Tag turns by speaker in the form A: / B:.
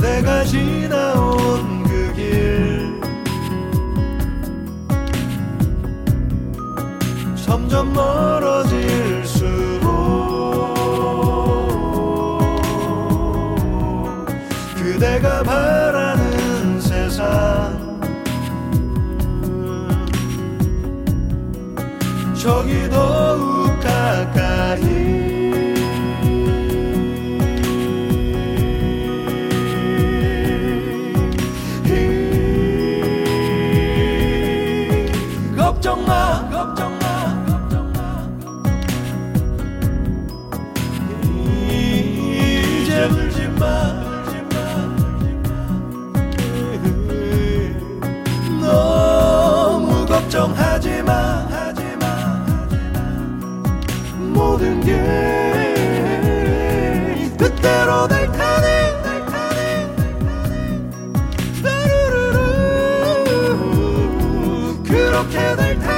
A: 내가 지나온 그 길. 점점 멀어질수록 그대가 바라는 세상. 저기 더욱 가까이 모든 게 뜻대로 될 테니 그렇게 될 테니